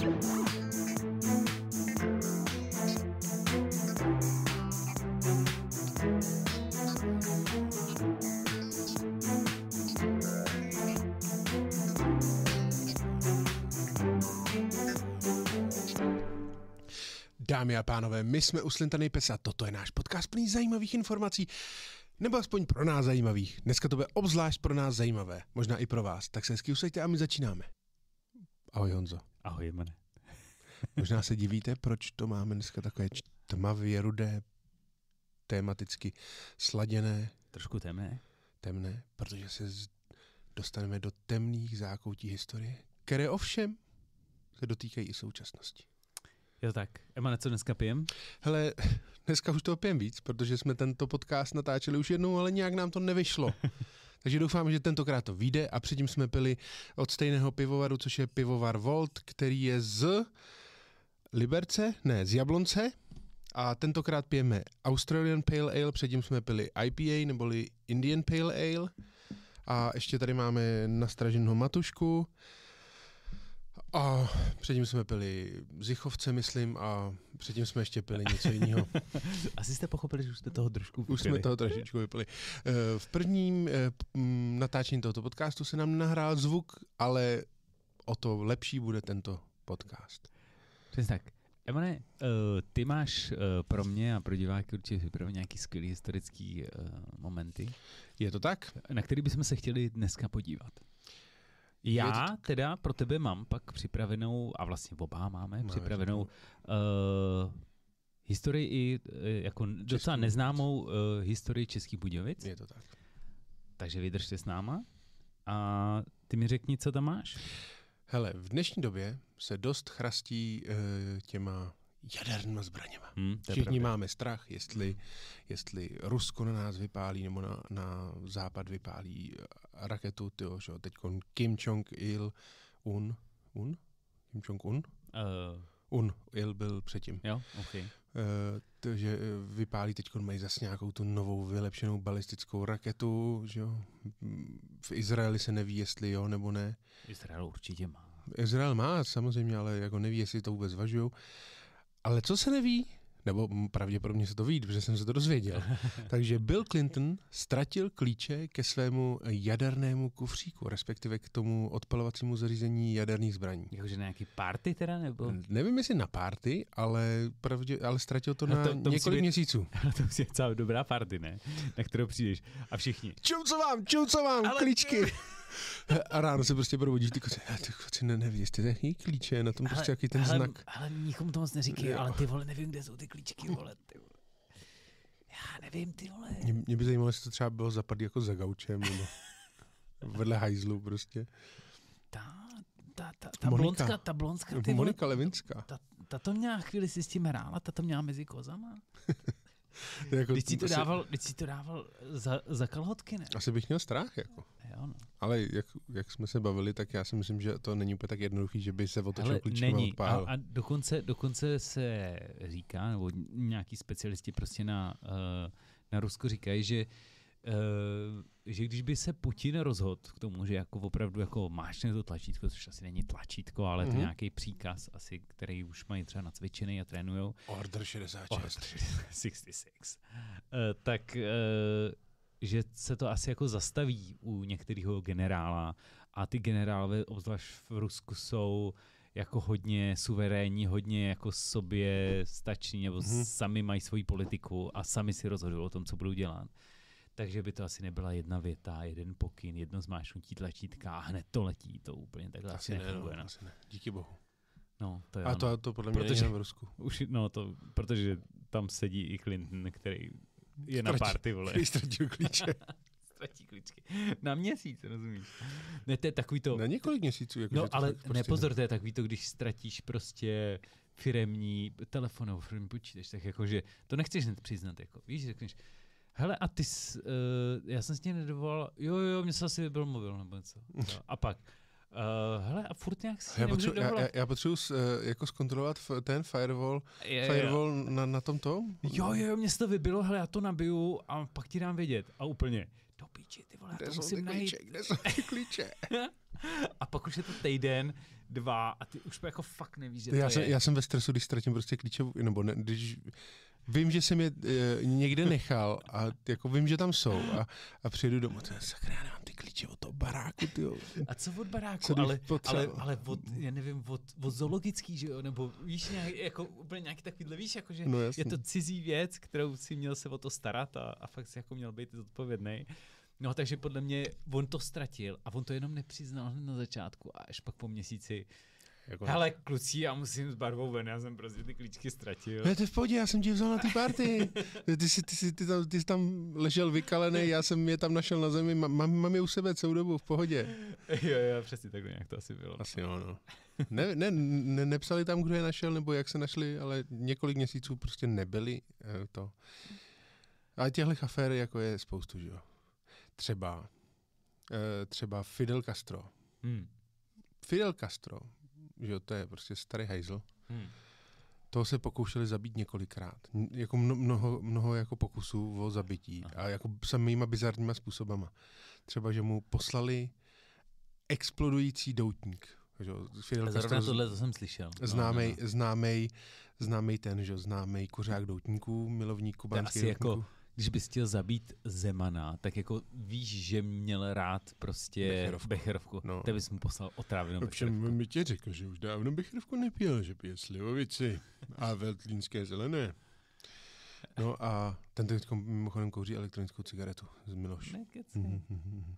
Dámy a pánové, my jsme u Slintaný pes a toto je náš podcast plný zajímavých informací. Nebo aspoň pro nás zajímavých. Dneska to bude obzvlášť pro nás zajímavé. Možná i pro vás. Tak se hezky usaďte a my začínáme. Ahoj Honzo. Ahoj, Jmane. Možná se divíte, proč to máme dneska takové tmavě rudé, tematicky sladěné, Trošku temné. temné, protože se dostaneme do temných zákoutí historie, které ovšem se dotýkají i současnosti. Jo tak, Emane, co dneska pijem? Hele, dneska už toho pijem víc, protože jsme tento podcast natáčeli už jednou, ale nějak nám to nevyšlo. Takže doufám, že tentokrát to vyjde a předtím jsme pili od stejného pivovaru, což je pivovar Volt, který je z Liberce, ne, z Jablonce. A tentokrát pijeme Australian Pale Ale, předtím jsme pili IPA neboli Indian Pale Ale. A ještě tady máme nastraženou matušku. A předtím jsme pili Zichovce, myslím, a předtím jsme ještě pili něco jiného. Asi jste pochopili, že už jste toho trošku Už jsme toho trošičku vypili. Eh, V prvním eh, natáčení tohoto podcastu se nám nahrál zvuk, ale o to lepší bude tento podcast. Přesně tak. Emane, uh, ty máš pro mě a pro diváky určitě připravené nějaký skvělý historický momenty, Je to tak? na který bychom se chtěli dneska podívat. Já to teda pro tebe mám pak připravenou, a vlastně oba máme, Máme připravenou uh, historii i uh, jako docela Český neznámou uh, historii Českých Budějovic. Je to tak. Takže vydržte s náma a ty mi řekni, co tam máš. Hele, v dnešní době se dost chrastí uh, těma jadernými zbraněma. Hm, je Všichni pravda. máme strach, jestli, jestli Rusko na nás vypálí, nebo na, na západ vypálí eh, raketu, tyjo, že teď Kim Jong-il, Un, Un? Kim Jong-un? Uh, Un, Il byl předtím. jo, OK. Uh, to, že vypálí teď mají zase nějakou tu novou vylepšenou balistickou raketu, že jo. V Izraeli se neví, jestli jo nebo ne. Izrael určitě má. Izrael má samozřejmě, ale jako neví, jestli to vůbec zvažují. Ale co se neví, nebo pravděpodobně se to ví, protože jsem se to dozvěděl. Takže Bill Clinton ztratil klíče ke svému jadernému kufříku, respektive k tomu odpalovacímu zařízení jaderných zbraní. Jakože na nějaký party teda, nebo? Nevím, jestli na párty, ale, pravdě, ale ztratil to No na to- to musí několik být- měsíců. to musí být celá dobrá party, ne? Na kterou přijdeš. A všichni. Čucovám, čucovám, Ale- klíčky. A ráno se prostě probudíš, ty koci, "A ty koci ne, neví, jestli jaký klíče, na tom prostě jaký ten hele, znak. Ale nikomu to moc neříkej, Jo. ale ty vole, nevím, kde jsou ty klíčky, vole, ty vole. Já nevím, ty vole. Mě, mě by zajímalo, jestli to třeba bylo zapadlý jako za gaučem, nebo vedle hajzlu prostě. Ta, ta, ta, ta Monika. blonská, ta blonská, ty vole. Monika Levinská. Ta, ta to měla chvíli si s tím hrála, ta to měla mezi kozama. To jako, Když si to asi, dával, když si to dával za, za kalhotky, ne? asi bych měl strach, jako. Jo, no. Ale jak, jak jsme se bavili, tak já si myslím, že to není úplně tak jednoduchý, že by se otočil a není. A, odpálil. a dokonce, dokonce se říká, nebo nějaký specialisti prostě na, uh, na Rusko říkají, že Uh, že když by se Putin rozhodl k tomu, že jako opravdu jako mášne to tlačítko, což asi není tlačítko, ale mm-hmm. to Mhm. nějaký příkaz asi, který už mají třeba nacvičený a trénujou, Order 66. Order 66, uh, tak uh, že se to asi jako zastaví u některého generála a ty generálové, obzvlášť v Rusku, jsou jako hodně suverénní, hodně jako sobě stační, nebo Mhm. mm-hmm. sami mají svoji politiku a sami si rozhodují o tom, co budou dělat. Takže by to asi nebyla jedna věta, jeden pokyn, jedno zmášnutí tlačítka a hned to letí. To úplně takhle asi, Asi ne, nefunguje. no, No, asi ne. Díky bohu. no, to je A to, to podle mě Protože- v Rusku. Už, no to, protože tam sedí i Clinton, který je na Ztratí- party, vole. Který ztratil klíče. Ztratí klíčky. Na měsíc, rozumíš? Ne, to je takový to... Na několik měsíců. Jako, No, ale prostě ne, pozor, to je takový to, když ztratíš prostě firemní telefonovou firmní počítač, tak jakože to nechceš hned přiznat, jako, víš, řekneš, hele, a ty, jsi, uh, já jsem s tím nedovolal, jo, jo, mě se asi vybil mobil, nebo něco. Jo. A pak, uh, hele, a furt nějak si Já potřebuji, já, já, já potřebuji eh, jako zkontrolovat f- ten firewall, Je, je, firewall na, na tom tom. Jo, jo, mě se to vybilo, hele, já to nabiju a pak ti dám vědět. A úplně, do píči, ty vole, já Kde to jsou ty musím najít. klíče? Kde jsou ty klíče? A pak už je to týden, dva a ty už jako fakt nevíš, že Já to jsem, je. já jsem ve stresu, když ztratím prostě klíče, nebo ne, když vím, že jsem je e, někde nechal a jako vím, že tam jsou a, a přijedu domů, to je sakra, já nemám ty klíče od toho baráku, ty A co od baráku? Co ale, ale, ale od, já nevím, od, od zoologický, že jo? Nebo víš, nějak, jako úplně nějaký takovýhle, víš, jako že No je to cizí věc, kterou si měl se o to starat a, a fakt si jako měl být zodpovědný. No takže podle mě on to ztratil a on to jenom nepřiznal hned na začátku a až pak po měsíci Jako, Hele, kluci, já musím s barvou ven, já jsem prostě ty klíčky ztratil. Ne, to je v pohodě, já jsem tě vzal na ty party. Ty jsi, ty, jsi, ty, tam, ty jsi tam ležel vykalený, já jsem je tam našel na zemi, mám, mám- je u sebe celou dobu, v pohodě. jo, jo, přesně takhle nějak to asi bylo. Asi jo, no. Ne, ne, ne, nepsali tam, kdo je našel, nebo jak se našli, ale několik měsíců prostě nebyli eh, to. Ale těchto afér jako je spoustu, že jo. Třeba, eh, třeba Fidel Castro. Hmm. Fidel Castro, že jo, to je prostě starý hajzl. Hmm. Toho se pokoušeli zabít několikrát. Jako mno, mnoho, mnoho jako pokusů o zabití. Aha. A jako samýma bizarníma způsobama. Třeba, že mu poslali explodující doutník. Že? Fidel zrovna tohle to jsem slyšel. No, známej, no, no. známej, známej ten, že známej kuřák doutníků, milovník kubánských asi jako- doutníků. Když bys chtěl zabít Zemana, tak jako víš, že měl rád prostě Becherovku. becherovku. No. Tak bys mu poslal otrávenou Ovšem becherovku. mi tě řekl, že už dávno Becherovku nepil, že pije slivovici a veltlínské zelené. No a ten teď mimochodem kouří elektronickou cigaretu z Miloš. Mhm, mhm, mhm.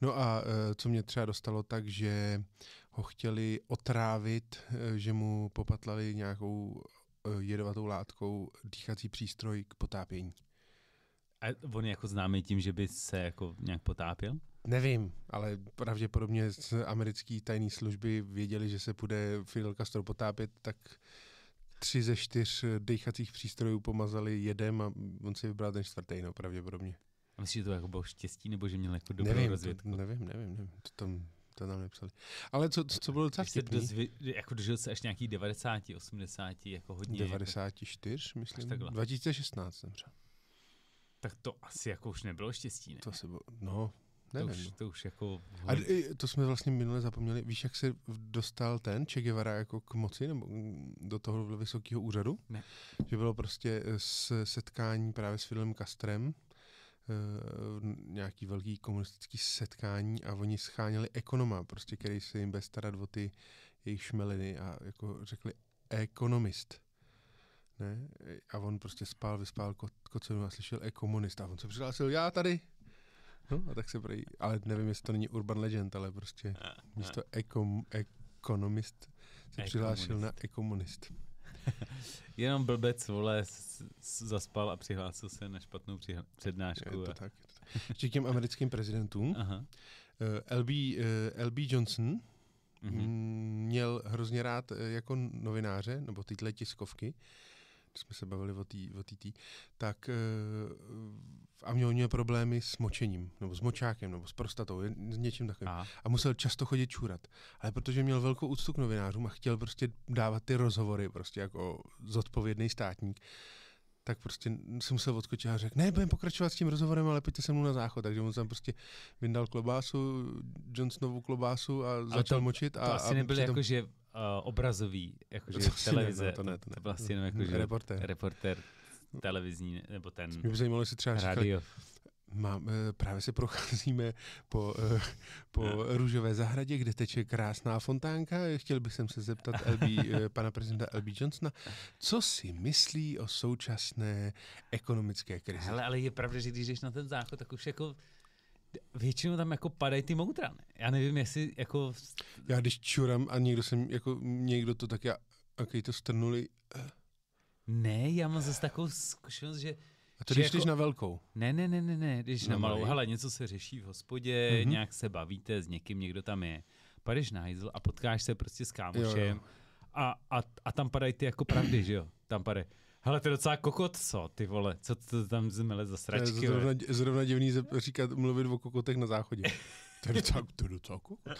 No a eh, co mě třeba dostalo tak, že ho chtěli otrávit, eh, že mu popatlali nějakou eh, jedovatou látkou dýchací přístroj k potápění. A on je jako známý tím, že by se jako nějak potápěl? Nevím, ale pravděpodobně z americké tajné služby věděli, že se bude Fidel Castro potápět, tak tři ze čtyř dýchacích přístrojů pomazali jedem a on si vybral ten čtvrtý, no pravděpodobně. A myslíš, že to jako bylo štěstí, nebo že měl jako dobrou Nevím, to, rozvědku? nevím, nevím, nevím, to tam, to tam nepsali. Ale co, co bylo docela vtipný, dozvě, jako dožil se až nějakých 90, 80, jako hodně. 94, myslím, takhle. 2016 zemřel. Tak to asi jako už nebylo štěstí, ne? To se bylo, no, to, nevím. už, no. to už jako... A to jsme vlastně minule zapomněli. Víš, jak se dostal ten Che Guevara jako k moci nebo do toho vysokého úřadu? Ne. Že bylo prostě eh, s setkání právě s Fidelem Castrem, eh, nějaký velký komunistický setkání a oni scháněli ekonoma, prostě, který se jim bude starat o ty jejich šmeliny a jako řekli ekonomist. Ne? A on prostě spál, vyspál ko- kocenu a slyšel ekomunist a on se přihlásil, já tady. No a tak se prý, ale nevím, jestli to není urban legend, ale prostě místo ekom, ekonomist se přihlásil na ekomunist. Jenom blbec, vole, s, s, zaspal a přihlásil se na špatnou přihla- Je přednášku. to a- tak. je to tak. Ještě k těm americkým prezidentům. Aha. Eh, LB, eh, LB Johnson Mhm. mm, měl hrozně rád eh, jako novináře, nebo tyhle tiskovky, když jsme se bavili o té o tý, tak eh, a měl, měl problémy s močením, nebo s močákem, nebo s prostatou, s něčím takovým. A, a musel často chodit čůrat. Ale protože měl velkou úctu k novinářům a chtěl prostě dávat ty rozhovory prostě jako zodpovědný státník, tak prostě jsem musel odskočit a řekl, ne, budeme pokračovat s tím rozhovorem, ale pojďte se mnou na záchod. Takže on tam prostě vyndal klobásu, Johnsonovu klobásu a začal to- močit. to a, asi a nebyly přitom- jako, že obrazový, jakože To asi ne, televize. no, to ne, to ne. To byl asi jenom jako, že Reportér. reportér televizní, nebo ten Mě by zajímalo, jestli třeba rádio. mám, eh, právě se procházíme po, eh, po růžové zahradě, kde teče krásná fontánka. Chtěl bych jsem se zeptat LB, eh, pana prezidenta LB Johnsona, co si myslí o současné ekonomické krizi. Hele, ale je pravda, že když jdeš na ten záchod, tak už jako většinou tam jako padají ty moutra, ne? Já nevím, jestli jako... Já když čurám a někdo, jsem, jako, někdo to tak já, okay, to strnuli. Ne, já mám zase takovou zkušenost, že A to Že když jako- jdeš na velkou. Ne, ne, ne, ne, ne, když Na na malou, hele, něco se řeší v hospodě, Mhm. mm-hmm. nějak se bavíte s někým, někdo tam je, padeš na hajzl a potkáš se prostě s kámošem Jo, jo. A, a, a tam padají ty jako pravdy, že jo? Tam padají, hele, to je docela kokot, co, ty vole, co to tam zmele za To je sračky, zrovna, zrovna divný říkat, mluvit o kokotech na záchodě. To je docela, to je docela kokot.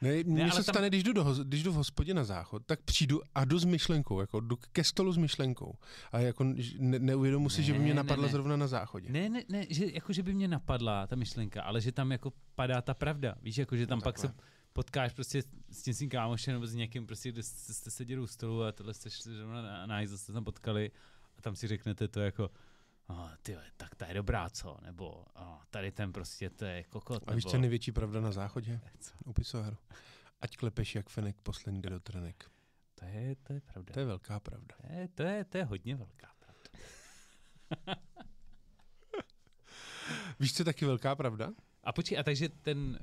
Ne, mně ale se tam- stane, když jdu, do, když jdu v hospodě na záchod, tak přijdu a jdu s myšlenkou, jako jdu ke stolu s myšlenkou. A jako ne, neuvědomu si, že by Ne, mě ne, napadla ne. zrovna na záchodě. Ne, ne, ne, že, jako, že by mě napadla ta myšlenka, ale že tam jako padá ta pravda, víš, jako, že tam No pak se, takhle. Potkáš prostě s tím svým kámošem nebo s někým, prostě, kde jste, jste seděli u stolu a tohle jste šli zrovna na, na jste tam potkali a tam si řeknete to jako, oh, ty, tak ta je dobrá, co? Nebo oh, tady ten prostě, to je kokot. A víš, nebo... co je největší pravda na záchodě? U pisoáru. Ať klepeš jak fenek, poslední jde do trenek. To je, to je pravda. To je velká pravda. To je, to je, to je hodně velká pravda. Víš, co je taky velká pravda? A počkej, a takže ten,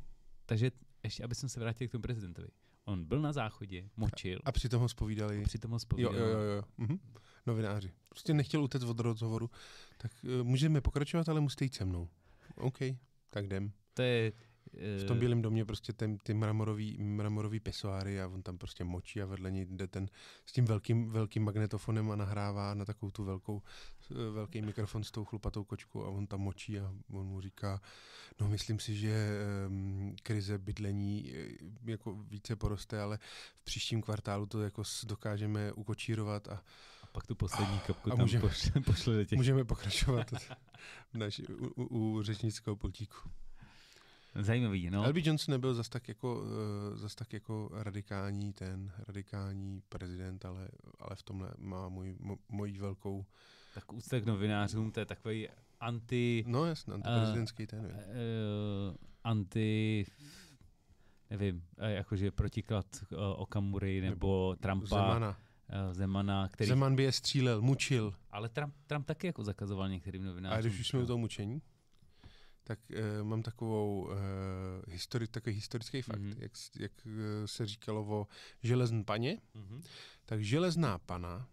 takže ještě, aby jsem se vrátil k tomu prezidentovi. On byl na záchodě, močil. A přitom ho spovídali. A přitom ho Jo, spovídal. jo, jo, jo. Mhm. Novináři. Prostě nechtěl utéct od rozhovoru. Tak uh, můžeme pokračovat, ale musíte jít se mnou. OK, tak jdem. To je... V tom bílém domě prostě ten, ty mramorový, mramorový pesoáry a on tam prostě močí a vedle něj jde ten s tím velkým, velkým magnetofonem a nahrává na takovou tu velkou, eh, velký mikrofon s tou chlupatou kočkou a on tam močí a on mu říká, no myslím si, že um, krize bydlení eh, jako více poroste, ale v příštím kvartálu to jako dokážeme ukočírovat a A pak tu poslední kapku a tam můžeme- pošle, pošle do těch... můžeme pokračovat naš, u, u, u řečnického pultíku. Zajímavý, no. LB Johnson nebyl zas tak jako, uh, zas tak jako radikální ten, radikální prezident, ale, ale v tomhle má můj, mo, mojí velkou, Tak úcta k novinářům, to je takový anti... no jasně, antiprezidentský ten. je. Uh, anti... Nevím, jakože protiklad uh, Okamury nebo, Nebo Trumpa, Zemana. uh, Zemana, který... Zeman by je střílel, mučil. Ale Trump, Trump taky jako zakazoval některým novinářům. A když už jsme u toho mučení, tak uh, mám takovou uh, histori, takový historický fakt, Mhm. mm-hmm. jak, jak uh, se říkalo o železné paně, Mhm. tak železná pana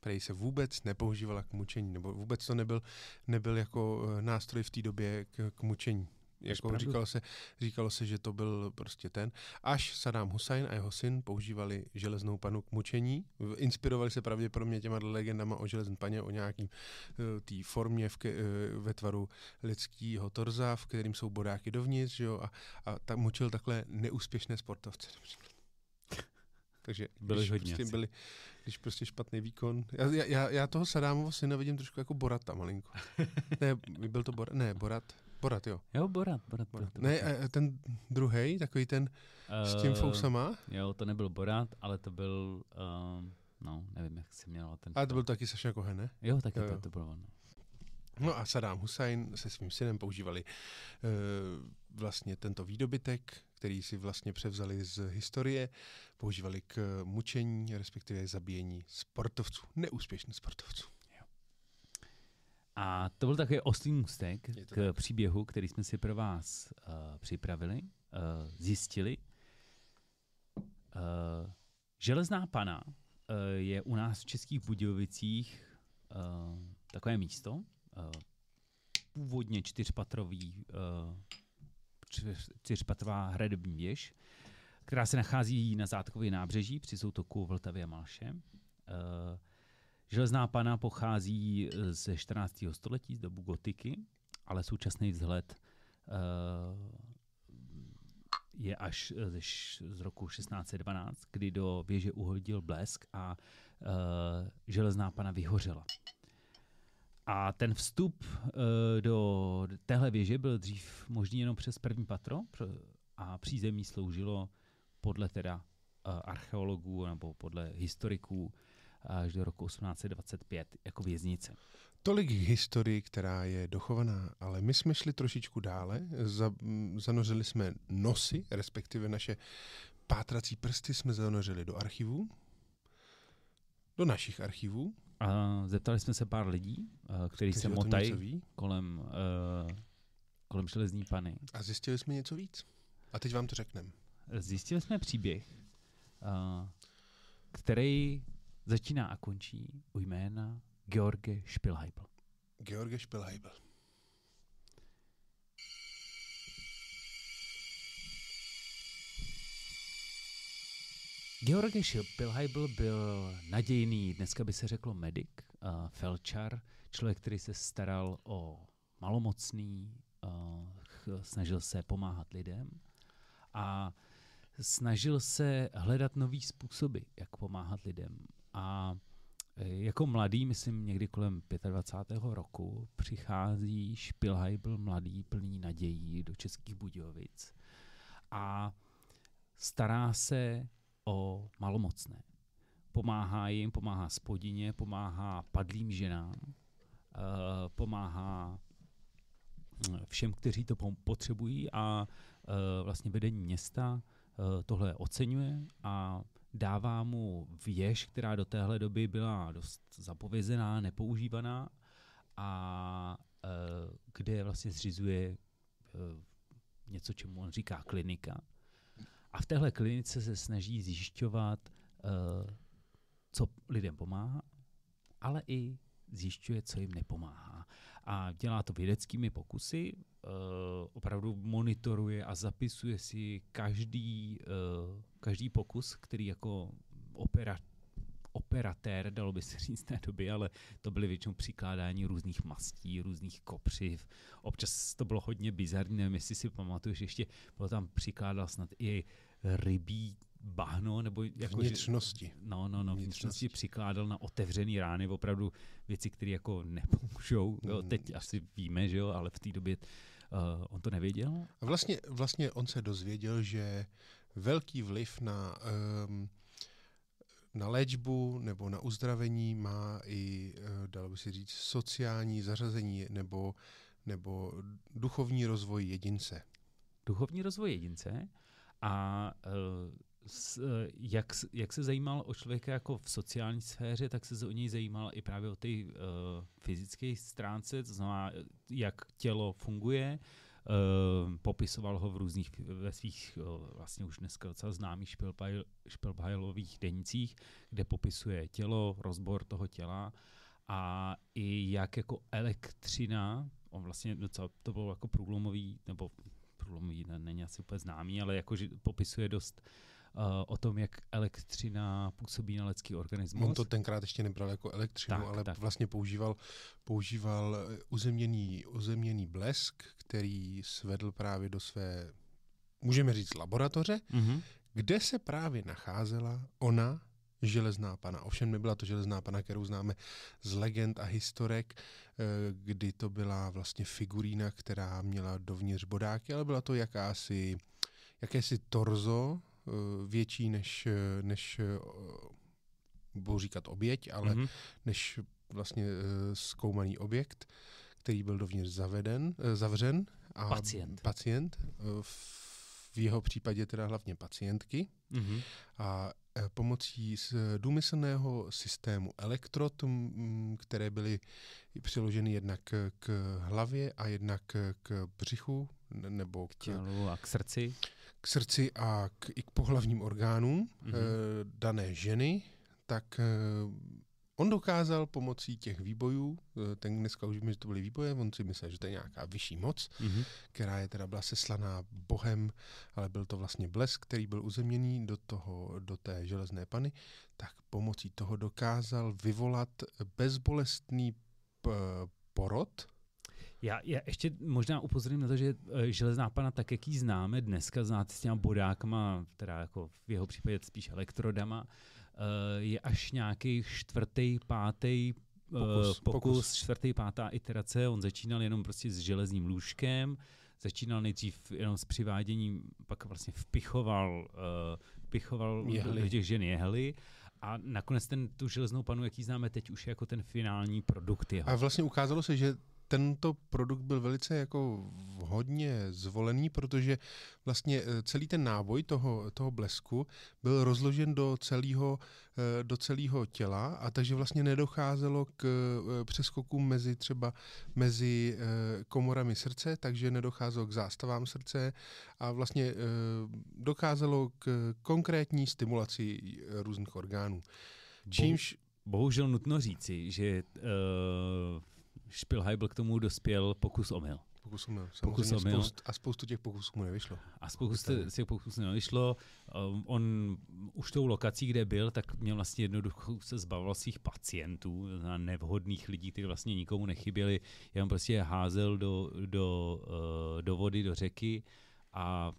prej se vůbec nepoužívala k mučení, nebo vůbec to nebyl, nebyl jako eh, nástroj v té době k, k mučení. Jako pravdu. říkalo se, říkalo se, že to byl prostě ten. Až Saddam Hussein a jeho syn používali železnou panu k mučení. Inspirovali se pravděpodobně těma legendama o železné paně, o nějakým eh, té formě v ke, eh, ve tvaru lidského torza, v kterým jsou bodáky dovnitř, že jo, a, a tak mučil takhle neúspěšné sportovce. Takže Byli když hodně prostě byli, když prostě špatný výkon. Já, já- já, já toho Sadámova syna vidím trošku jako Borata malinko. ne, byl to Borat? Ne, Borat. Borat, jo. Jo, Borat, Borat. Borat. Borat, Ne, a- a ten druhý, takový ten s tím Eh, fousama. Jo, to nebyl Borat, ale to byl, um, no, nevím, jak se měl ten. A to byl taky Saša Cohen, ne? Jo, taky Jo, to, jo. to bylo ono. No a Saddam Hussein se svým synem používali uh, vlastně tento výdobytek, který si vlastně převzali z historie, používali k mučení, respektive zabíjení sportovců, neúspěšných sportovců. A to byl takový oslý můstek k tak. příběhu, který jsme si pro vás uh, připravili, uh, zjistili. Uh, Železná pana uh, je u nás v Českých Budějovicích uh, takové místo, uh, původně čtyřpatrový, uh, čtyř- čtyřpatrová hradební věž, která se nachází na Zátkově nábřeží při soutoku Vltavy a Malše. Uh, Železná pana pochází eh, ze 14. století, z dobu gotiky, ale současný vzhled uh, je až eh, z roku 1612, kdy do věže uhodil blesk a železná pana vyhořela. A ten vstup do téhle věže byl dřív možný jenom přes první patro a přízemí sloužilo podle teda archeologů nebo podle historiků až do roku 1825 jako věznice. Tolik k historii, která je dochovaná, ale my jsme šli trošičku dále, za, zanořili jsme nosy, respektive naše pátrací prsty jsme zanořili do archivů, do našich archivů, A zeptali jsme se pár lidí, uh, kteří se motají kolem, uh, kolem železní pany. a zjistili jsme něco víc. A teď vám to řekneme. Zjistili jsme příběh, uh, který začíná a končí u jména George Spielheibel. George Spielheibel. George Spielheibel byl nadějný, dneska by se řeklo medic, uh, felčar, člověk, který se staral o malomocný, uh, snažil se pomáhat lidem a snažil se hledat nový způsoby, jak pomáhat lidem. A eh, jako mladý, myslím někdy kolem 25. roku, přichází Spielheibel mladý, plný nadějí do Českých Budějovic. A stará se o malomocné. Pomáhá jim, pomáhá spodině, pomáhá padlým ženám, uh, pomáhá hm, všem, kteří to potřebují a uh, vlastně vedení města tohle oceňuje a dává mu věž, která do téhle doby byla dost zapovězená, nepoužívaná a uh, kde vlastně zřizuje uh, něco, čemu on říká klinika. A v téhle klinice se snaží zjišťovat, uh, co lidem pomáhá, ale i zjišťuje, co jim nepomáhá. A dělá to vědeckými pokusy, uh, opravdu monitoruje a zapisuje si každý, uh, každý pokus, který jako opera, operatér, dalo by se říct té doby, ale to byly většinou přikládání různých mastí, různých kopřiv. Občas to bylo hodně bizarní, nevím, jestli si pamatuješ, ještě bylo tam přikládal snad i rybí bahno, nebo jako, vnitřnosti. Že, no, no, no, vnitřnosti přikládal na otevřený rány, opravdu věci, které jako nepomůžou. Jo, mm. teď asi víme, že jo, ale v té době uh, on to nevěděl. A vlastně, vlastně on se dozvěděl, že velký vliv na um, na léčbu nebo na uzdravení má i, uh, dalo by se říct, sociální zařazení nebo, nebo duchovní rozvoj jedince. Duchovní rozvoj jedince a uh, s, eh, jak, jak se zajímal o člověka jako v sociální sféře, tak se o něj zajímal i právě o té uh, fyzické stránce, to znamená, jak tělo funguje, Uh, popisoval ho v různých, ve svých uh, vlastně už dneska docela známých špelbajlových denicích, kde popisuje tělo, rozbor toho těla a i jak jako elektřina, on vlastně docela, to bylo jako průlomový, nebo průlomový, není asi úplně známý, ale jako, že popisuje dost uh, Eh, o tom, jak elektřina působí na lidský organismus. On to tenkrát ještě nebral jako elektřinu, tak, ale tak. vlastně používal, používal eh, uzemněný, uzemněný blesk, který svedl právě do své, můžeme říct, laboratoře, mm-hmm. kde se právě nacházela ona, železná pana. Ovšem nebyla to železná pana, kterou známe z legend a historek, eh, kdy to byla vlastně figurína, která měla dovnitř bodáky, ale byla to jakási, jakési torzo větší než, eh, než eh, budu říkat oběť, ale mm-hmm. než vlastně zkoumaný objekt, který byl dovnitř zaveden, zavřen. A pacient. Pacient. V jeho případě teda hlavně pacientky. Mm-hmm. A pomocí důmyslného systému elektrod, které byly přiloženy jednak k hlavě a jednak k břichu nebo k tělu a k srdci k srdci a k, i k pohlavním orgánům mm-hmm. e, dané ženy, tak e, on dokázal pomocí těch výbojů, e, ten dneska už víme, že to byly výboje, on si myslel, že to je nějaká vyšší moc, mm-hmm. která je teda byla seslaná bohem, ale byl to vlastně blesk, který byl uzemněný do, toho, do té železné pany, tak pomocí toho dokázal vyvolat bezbolestný p- porod, já, já ještě možná upozorním na to, že uh, železná pana, tak jak ji známe dneska, znáte s těma bodákama, teda jako v jeho případě spíš elektrodama, uh, je až nějaký čtvrtý, pátý uh, pokus, pokus, pokus, čtvrtý, pátá iterace. On začínal jenom prostě s železním lůžkem, začínal nejdřív jenom s přiváděním, pak vlastně vpichoval, uh, vpichoval jehly. do těch žen jehly a nakonec ten, tu železnou panu, jaký známe teď, už je jako ten finální produkt jeho. A vlastně ukázalo se, že tento produkt byl velice jako hodně zvolený, protože vlastně eh, celý ten náboj toho, toho blesku byl rozložen do celého, eh, do celého těla a takže vlastně nedocházelo k eh, přeskokům mezi třeba mezi komorami srdce, takže nedocházelo k zástavám srdce a vlastně docházelo k konkrétní stimulaci různých orgánů. Čímž Bohužel nutno říci, že uh, Špilhajbl k tomu dospěl pokus omyl. Pokus omyl. Pokus omyl. Spoust, a spoustu těch pokusů mu nevyšlo. A spoustu těch pokusů nevyšlo. Um, on už tou lokací, kde byl, tak měl vlastně jednoducho se zbavil svých pacientů, na nevhodných lidí, kteří vlastně nikomu nechyběli. Jenom prostě házel do, do, uh, do vody, do řeky a,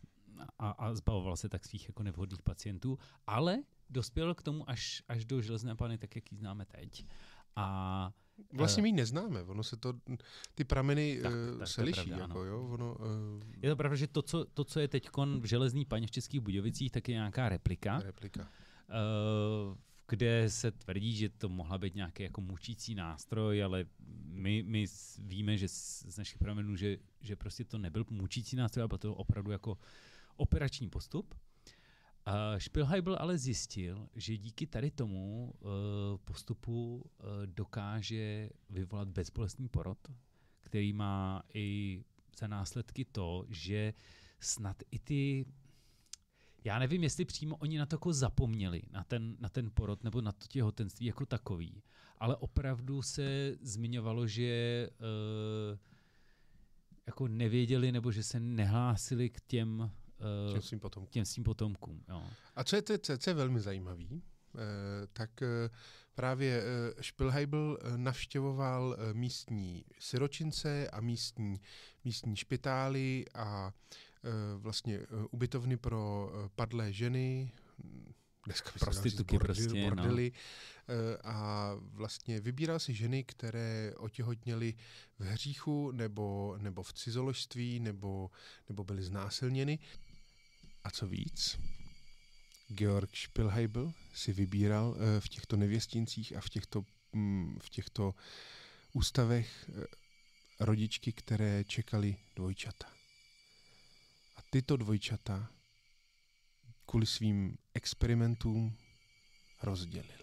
a, a zbavoval se tak svých jako nevhodných pacientů. Ale dospěl k tomu až, až do železné pany, tak jak ji známe teď. A Vlastně my ji neznáme, ono se to, ty prameny Tak, tak, tak, se liší, pravda, jako ano. jo, ono, uh, je to pravda, že to, co, to, co je teď v železný paně v Českých Budějovicích, tak je nějaká replika. replika. Uh, kde se tvrdí, že to mohla být nějaký jako mučící nástroj, ale my, my víme, že z, našich pramenů, že, že prostě to nebyl mučící nástroj, ale byl to opravdu jako operační postup. Uh, Spielheibel ale zjistil, že díky tady tomu uh, postupu uh, dokáže vyvolat bezbolestný porod, který má i za následky to, že snad i ty já nevím, jestli přímo oni na to jako zapomněli, na ten, na ten porod nebo na to těhotenství jako takový, ale opravdu se zmiňovalo, že uh, jako nevěděli nebo že se nehlásili k těm, uh, Čím svým potom. těm svým potomkům. Jo. A co je, to, co, co je velmi zajímavý, eh, tak eh, právě eh, Spielheibel eh, navštěvoval eh, místní siročince a místní, místní špitály a eh, vlastně eh, ubytovny pro eh, padlé ženy, dneska bordely, prostě, no. bordely eh, a vlastně vybíral si ženy, které otěhotněly v hříchu nebo, nebo v cizoložství nebo, nebo byly znásilněny. A co víc, Georg Spielheibel si vybíral eh, v těchto nevěstincích a v těchto, mm, v těchto ústavech eh, rodičky, které čekali dvojčata. A tyto dvojčata kvůli svým experimentům rozdělil.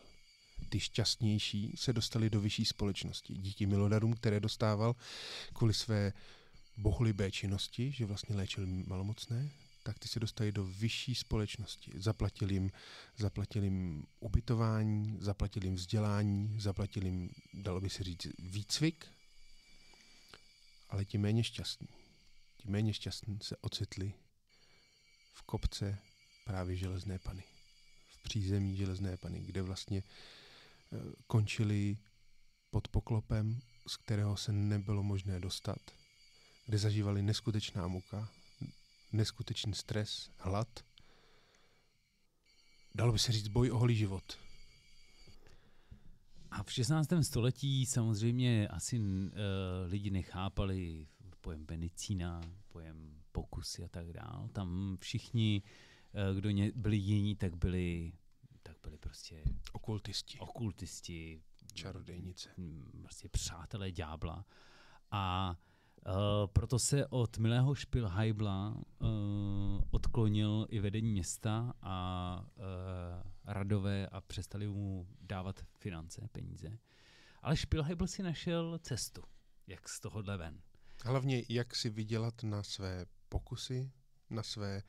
Ty šťastnější se dostali do vyšší společnosti díky milodarům, které dostával kvůli své bohulibé činnosti, že vlastně léčil malomocné, tak ty se dostali do vyšší společnosti. Zaplatil jim, zaplatil jim ubytování, zaplatil jim vzdělání, zaplatil jim, dalo by se říct, výcvik, ale ti méně šťastní, ti méně šťastní se ocitli v kopce právě železné pany. V přízemí železné pany, kde vlastně eh, končili pod poklopem, z kterého se nebylo možné dostat, kde zažívali neskutečná muka, neskutečný stres, hlad. Dalo by se říct boj o holý život. A v 16. století samozřejmě asi uh, lidi nechápali pojem medicína, pojem pokusy a tak dál. Tam všichni, uh, kdo ně, byli jiní, tak byli, tak byli prostě Okultisti, okultisti, čarodejnice. prostě přátelé ďábla. A uh, proto se od milého Spielheibla uh, odklonil i vedení města a uh, radové a přestali mu dávat finance, peníze. Ale Spielheibl si našel cestu, jak z tohohle ven. Hlavně, jak si vydělat na své pokusy, na své,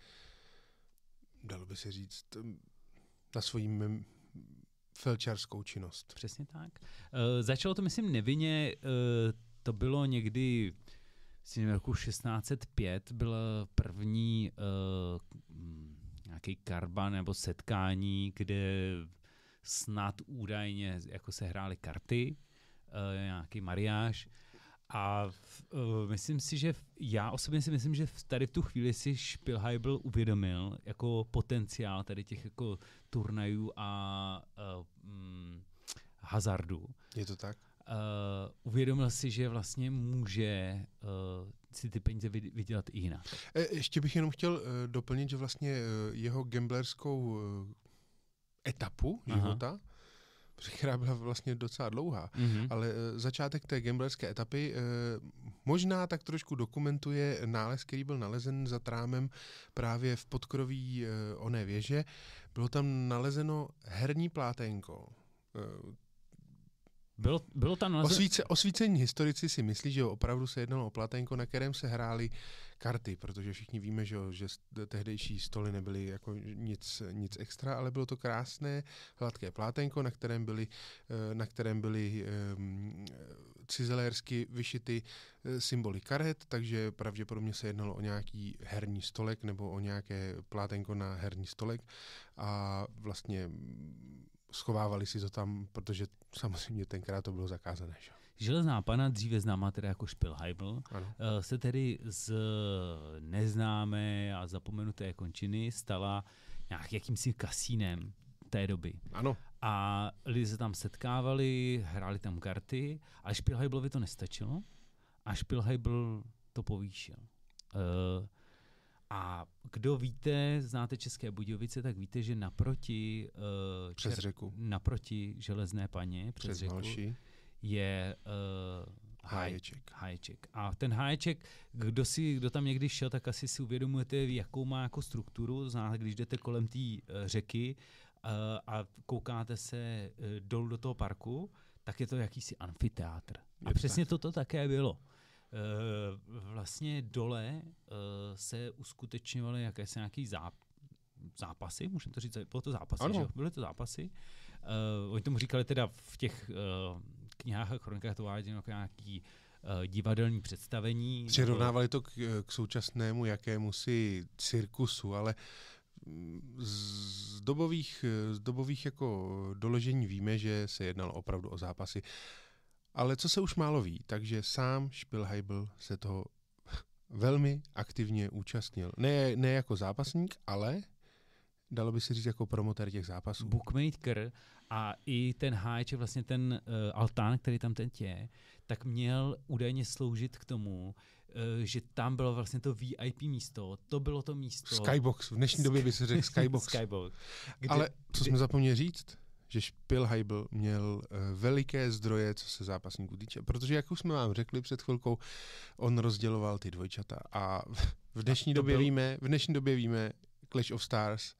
dalo by se říct, na svoji mem- felčarskou činnost. Přesně tak. Uh, začalo to, myslím, nevinně, uh, to bylo někdy si nevím, roku 1605 byl první uh, nějaký karba nebo setkání, kde snad údajně jako se hrály karty, uh, nějaký mariáž. A uh, myslím si, že v, já osobně si myslím, že v, tady v tu chvíli si Spielheibel uvědomil jako potenciál tady těch jako turnajů a uh, hazardu. Je to tak? Uh, uvědomil si, že vlastně může uh, si ty peníze vy- vydělat i jinak. E, ještě bych jenom chtěl uh, doplnit, že vlastně uh, jeho gamblerskou uh, etapu Aha. života, která byla vlastně docela dlouhá, Mm-hmm. ale začátek té gamblerské etapy možná tak trošku dokumentuje nález, který byl nalezen za trámem právě v podkroví oné věže. Bylo tam nalezeno herní pláténko. Bylo, bylo tam nalezen... Osvíce, osvícení historici si myslí, že opravdu se jednalo o platénko, na kterém se hrály karty, protože všichni víme, že, že tehdejší stoly nebyly jako nic, nic extra, ale bylo to krásné, hladké pláténko, na kterém byly, eh, na kterém byly um, cizelérsky vyšity eh, symboly karet, takže pravděpodobně se jednalo o nějaký herní stolek nebo o nějaké plátenko na herní stolek. A vlastně schovávali si to tam, protože samozřejmě tenkrát to bylo zakázané. Že? Železná pana, dříve známá teda jako Ano. eh, se tedy z neznámé a zapomenuté končiny stala nějak jakýmsi kasínem té doby. ano, A lidi se tam setkávali, hráli tam karty, ale Spielheiblovi to nestačilo a Spielheibl to povýšil. Uh, a kdo víte, znáte České Budějovice, tak víte, že naproti, uh, Přes řeku. naproti Železné paně, přes, Přes řeku, je uh, Háječek. háječek. A ten háječek, kdo, si, kdo tam někdy šel, tak asi si uvědomujete, jakou má jako strukturu. Znáte, když jdete kolem té uh, řeky uh, a koukáte se uh, dolů do toho parku, tak je to jakýsi amfiteátr. A Je přesně toto také bylo. Uh, vlastně dole uh, se uskutečňovaly jakési nějaký záp- zápasy, můžeme to říct, bylo to zápasy, Ano. že? Byly to zápasy. Uh, oni tomu říkali teda v těch uh, knihách a chronikách to váděno jako nějaký uh, divadelní představení. nebo- Přirovnávali to k, k současnému jakému si cirkusu, ale mm, z dobových, z dobových jako doložení víme, že se jednalo opravdu o zápasy. Ale co se už málo ví, takže sám Spielheibel se toho velmi aktivně účastnil. Ne, ne jako zápasník, ale dalo by se říct jako promotér těch zápasů. bookmaker a i ten háječek, vlastně ten uh, altán, který tam teď je, tak měl údajně sloužit k tomu, uh, že tam bylo vlastně to VIP místo, to bylo to místo. Skybox, v dnešní době by se řekl Skybox. Skybox. Kde, Ale co kdy- jsme zapomněli říct, že Spielheibel měl uh, veliké zdroje, co se zápasníků týče, protože jak už jsme vám řekli před chvilkou, on rozděloval ty dvojčata a v dnešní A době byl- víme, v dnešní době víme Clash of Stars,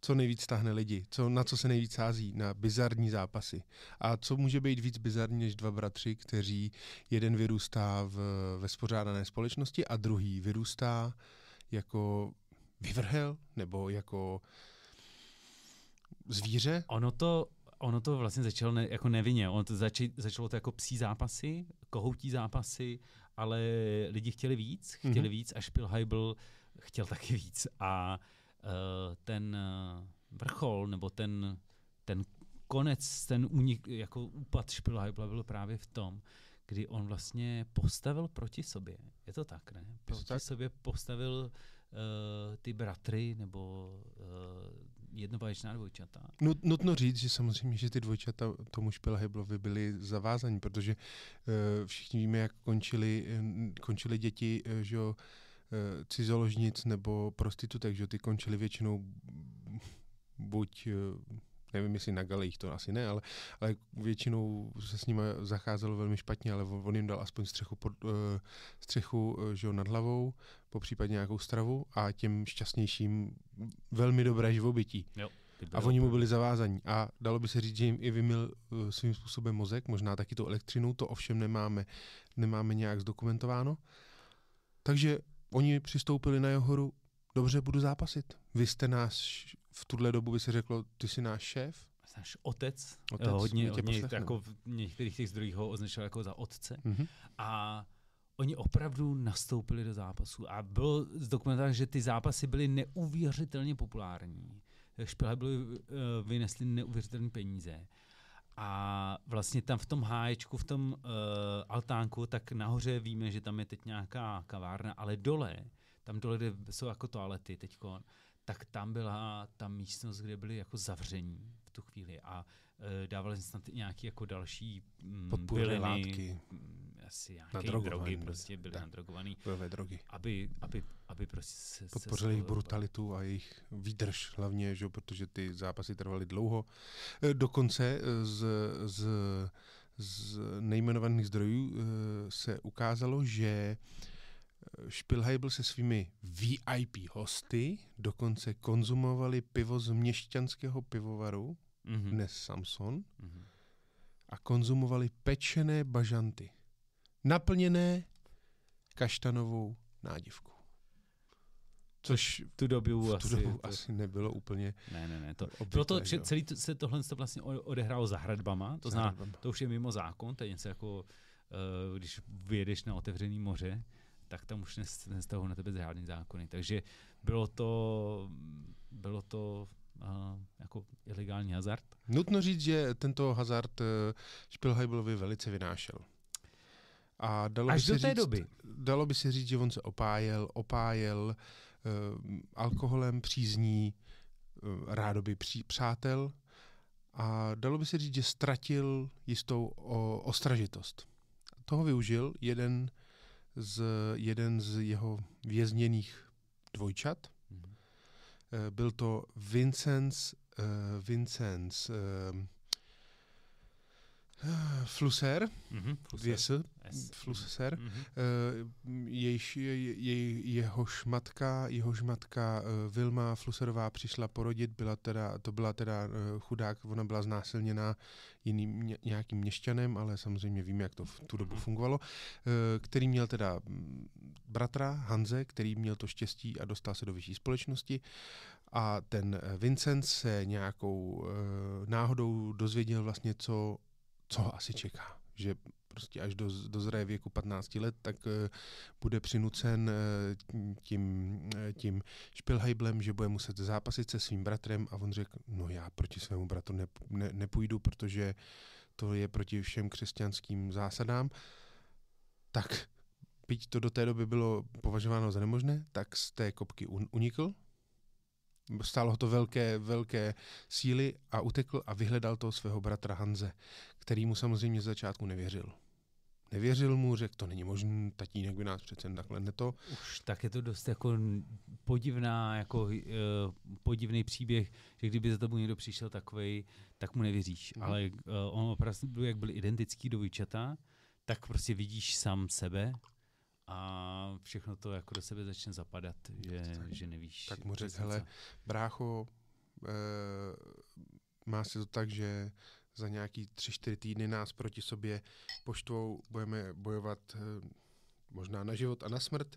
co nejvíc táhne lidi, co, na co se nejvíc sází, na bizarní zápasy. A co může být víc bizarní než dva bratři, kteří jeden vyrůstá v, ve spořádané společnosti a druhý vyrůstá jako vyvrhel nebo jako zvíře, Ono to, ono to vlastně začalo ne, jako nevinně. Ono to zači, začalo to jako psí zápasy, kohoutí zápasy, ale lidi chtěli víc, chtěli Mhm. víc a Spielheibel chtěl taky víc. A uh, ten uh, vrchol, nebo ten, ten konec, ten únik, jako úpad Spielheibela byl právě v tom, kdy on vlastně postavil proti sobě. Je to tak, ne? Proti tak? sobě postavil uh, ty bratry nebo uh, jednobaječná dvojčata. Nut- Nutno říct, že samozřejmě, že ty dvojčata tomu Špilheblovi byli zavázaní, protože uh, všichni víme, jak končili, eh, končili děti uh, že uh, cizoložnic nebo prostitutek, že ty končily většinou buď, uh, nevím, jestli na galejích, to asi ne, ale, ale většinou se s nimi zacházelo velmi špatně, ale on, on jim dal aspoň střechu, pod, uh, střechu uh, že jo, nad hlavou, po případě nějakou stravu a těm šťastnějším velmi dobré živobytí. Ty A oni mu byli zavázaní. A dalo by se říct, že jim i vymil uh, svým způsobem mozek, možná taky to elektřinou, to ovšem nemáme, nemáme nějak zdokumentováno. Takže oni přistoupili na jeho horu, dobře, budu zápasit. Vy jste náš, v tuhle dobu by se řeklo, ty jsi náš šéf. Náš otec, Otec, otec hodně, hodně jako v některých těch zdrojích ho označoval jako za otce. Mhm. A oni opravdu nastoupili do zápasu. A bylo zdokumentováno, že ty zápasy byly neuvěřitelně populární. Špilé byly, uh, vynesly neuvěřitelné peníze. A vlastně tam v tom háječku, v tom uh, altánku, tak nahoře víme, že tam je teď nějaká kavárna, ale dole, tam dole, kde jsou jako toalety teďko, tak tam byla ta místnost, kde byli jako zavření v tu chvíli a uh, dávali snad i nějaký jako další mm, Podpůrné byliny, látky, mm, asi nějaké drogy prostě byly tak. nadrogovaný, bojové drogy. aby, aby, aby prostě se... Podpořili se jejich brutalitu a jejich výdrž hlavně, že? protože ty zápasy trvaly dlouho. E, Dokonce e, z, z, z nejmenovaných zdrojů e, se ukázalo, že e, Spielheibel se svými VIP hosty dokonce konzumovali pivo z měšťanského pivovaru, Mhm. dnes Samson, Mhm. a konzumovali pečené bažanty, naplněné kaštanovou nádivkou. Což Tu dobu v tu asi... dobu to, asi nebylo úplně Ne, ne, ne. To, obvyklé, proto že celý to, se tohle se vlastně odehrálo za hradbama, to zná, to už je mimo zákon, to je něco jako, uh, když vyjedeš na otevřený moře, tak tam už nes- nestahují na tebe žádný zákony. Takže bylo to, bylo to uh, jako ilegální hazard. Nutno říct, že tento hazard eh, Spielheibelovi velice vynášel. A dalo Až by se do té říct, doby. Dalo by se říct, že on se opájel, opájel uh, alkoholem přízní uh, rádoby pří, přátel a dalo by se říct, že ztratil jistou o, ostražitost. Toho využil jeden z, jeden z jeho vězněných dvojčat. Mhm. Eh, Byl to Vincenz, uh, Vincenz uh, Flusser, Mhm. dvě S, S. Flusser, Mhm. Eh, je, je, jehož matka, jehož matka eh, Vilma Fluserová přišla porodit, byla teda, to byla teda eh, chudák, ona byla znásilněná jiným ně- nějakým měšťanem, ale samozřejmě víme, jak to v tu dobu Mhm. fungovalo, který měl teda mm, bratra Hanze, který měl to štěstí a dostal se do vyšší společnosti a ten Vincent se nějakou náhodou dozvěděl vlastně, co, co asi čeká, že prostě až do, dozraje věku 15 let, tak uh, bude přinucen uh, tím, uh, tím špilhajblem, že bude muset zápasit se svým bratrem a on řekl, no já proti svému bratru ne, ne, nepůjdu, protože to je proti všem křesťanským zásadám. Tak byť to do té doby bylo považováno za nemožné, tak z té kopky un, unikl. Stálo ho to velké, velké síly a utekl a vyhledal toho svého bratra Hanze, který mu samozřejmě z začátku nevěřil. Nevěřil mu, řekl, to není možné, tatínek by nás přece takhle neto. Už tak je to dost jako podivná, jako uh, podivný příběh, že kdyby za tebou někdo přišel takovej, tak mu nevěříš. Mhm. Ale uh, on opravdu, jak byli identický do výčata, tak prostě vidíš sám sebe všechno to jako do sebe začne zapadat, že, Tak. že nevíš. Tak mu řekl, hele. Brácho, e, má se to tak, že za nějaký tři, čtyři týdny nás proti sobě poštvou, budeme bojovat e, možná na život a na smrt.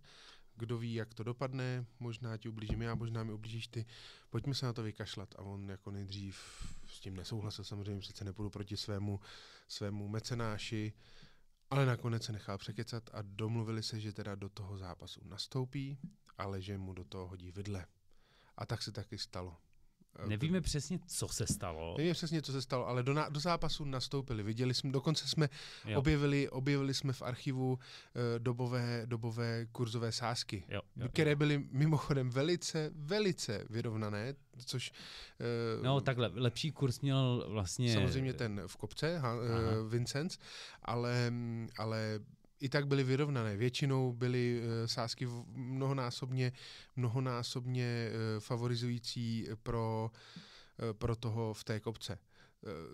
Kdo ví, jak to dopadne, možná ti ublížím já, možná mi ublížíš ty. Pojďme se na to vykašlat. A on jako nejdřív s tím nesouhlasil, samozřejmě přece nepůjdu proti svému, svému mecenáši, ale nakonec se nechal překecat a domluvili se, že teda do toho zápasu nastoupí, ale že mu do toho hodí vidle. A tak se taky stalo. E, Nevíme přesně, co se stalo. Nevím přesně, co se stalo, ale do, na, do zápasu nastoupili. Viděli jsme, dokonce jsme Jo. objevili, objevili jsme v archivu uh, dobové, dobové kurzové sázky, Jo, jo, které byly mimochodem velice, velice vyrovnané, což uh, No takhle, lepší kurz měl vlastně... samozřejmě ten v kopce, ha, uh, Vincenz, ale, ale i tak byly vyrovnané. Většinou byly uh, sázky mnohonásobně, mnohonásobně uh, favorizující pro, uh, pro toho v té kopce.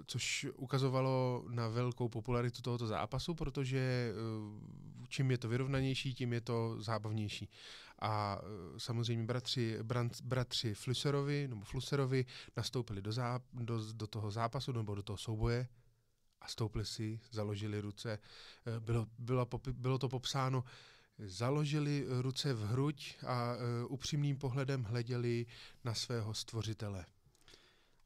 Což ukazovalo na velkou popularitu tohoto zápasu, protože čím je to vyrovnanější, tím je to zábavnější. A samozřejmě bratři, bratři Flusserovi, nebo Flusserovi nastoupili do, zá, do, do toho zápasu nebo do toho souboje a stoupli si, založili ruce. Eh, Bylo, bylo, bylo to popsáno, založili ruce v hruď a uh, upřímným pohledem hleděli na svého stvořitele.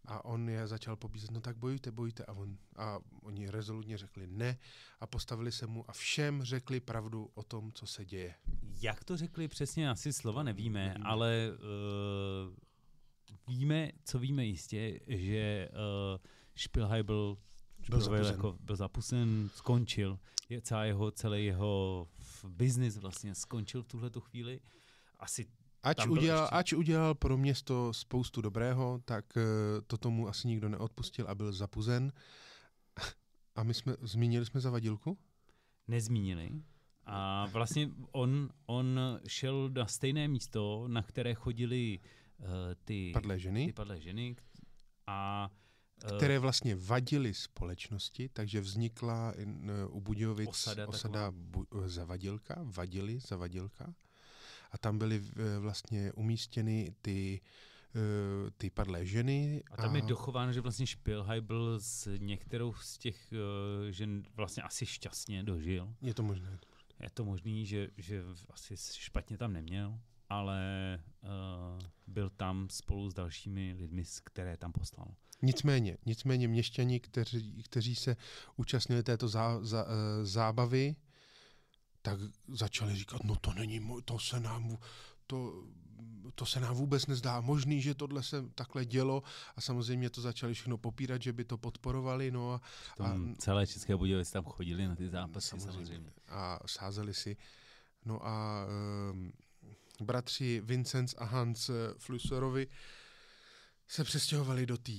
A on je začal pobízet, no tak bojujte, bojujte. A, on, a oni rezolutně řekli ne a postavili se mu a všem řekli pravdu o tom, co se děje. Jak to řekli přesně, asi slova nevíme, Nevíme. ale uh, víme, co víme jistě, že uh, Spielheim Byl zapusen. zapuzen. Jako, byl zapusen, skončil. Je celá jeho, celý jeho business vlastně skončil v tuhle chvíli. Asi Ač byl udělal, ještě- ač udělal pro město spoustu dobrého, tak uh, to tomu asi nikdo neodpustil a byl zapuzen. A my jsme, zmínili jsme zavadilku? nezmínili. A vlastně on, on šel na stejné místo, na které chodili uh, ty, Padlé ženy, ty padlé ženy. A uh, které vlastně vadily společnosti, takže vznikla uh, u Budějovic Osada osada, bu, uh, zavadilka, vadily, zavadilka. A tam byly vlastně umístěny ty, ty padlé ženy. A tam je dochováno, že vlastně Spielheim byl s některou z těch žen vlastně asi šťastně dožil. Je to možné. Je to možný, že, že asi špatně tam neměl, ale uh, byl tam spolu s dalšími lidmi, které tam poslal. Nicméně, nicméně měšťani, kteří, kteří se účastnili této zá, zá, eh, zábavy, tak začali říkat, no to není, to se nám, to, to se nám vůbec nezdá možný, že tohle se takhle dělo a samozřejmě to začali všechno popírat, že by to podporovali, no a, A- celé České Budějovice tam chodili na ty zápasy samozřejmě. samozřejmě. a sázeli si. No a um, bratři Vincenz a Hans Flusserovi se přestěhovali do té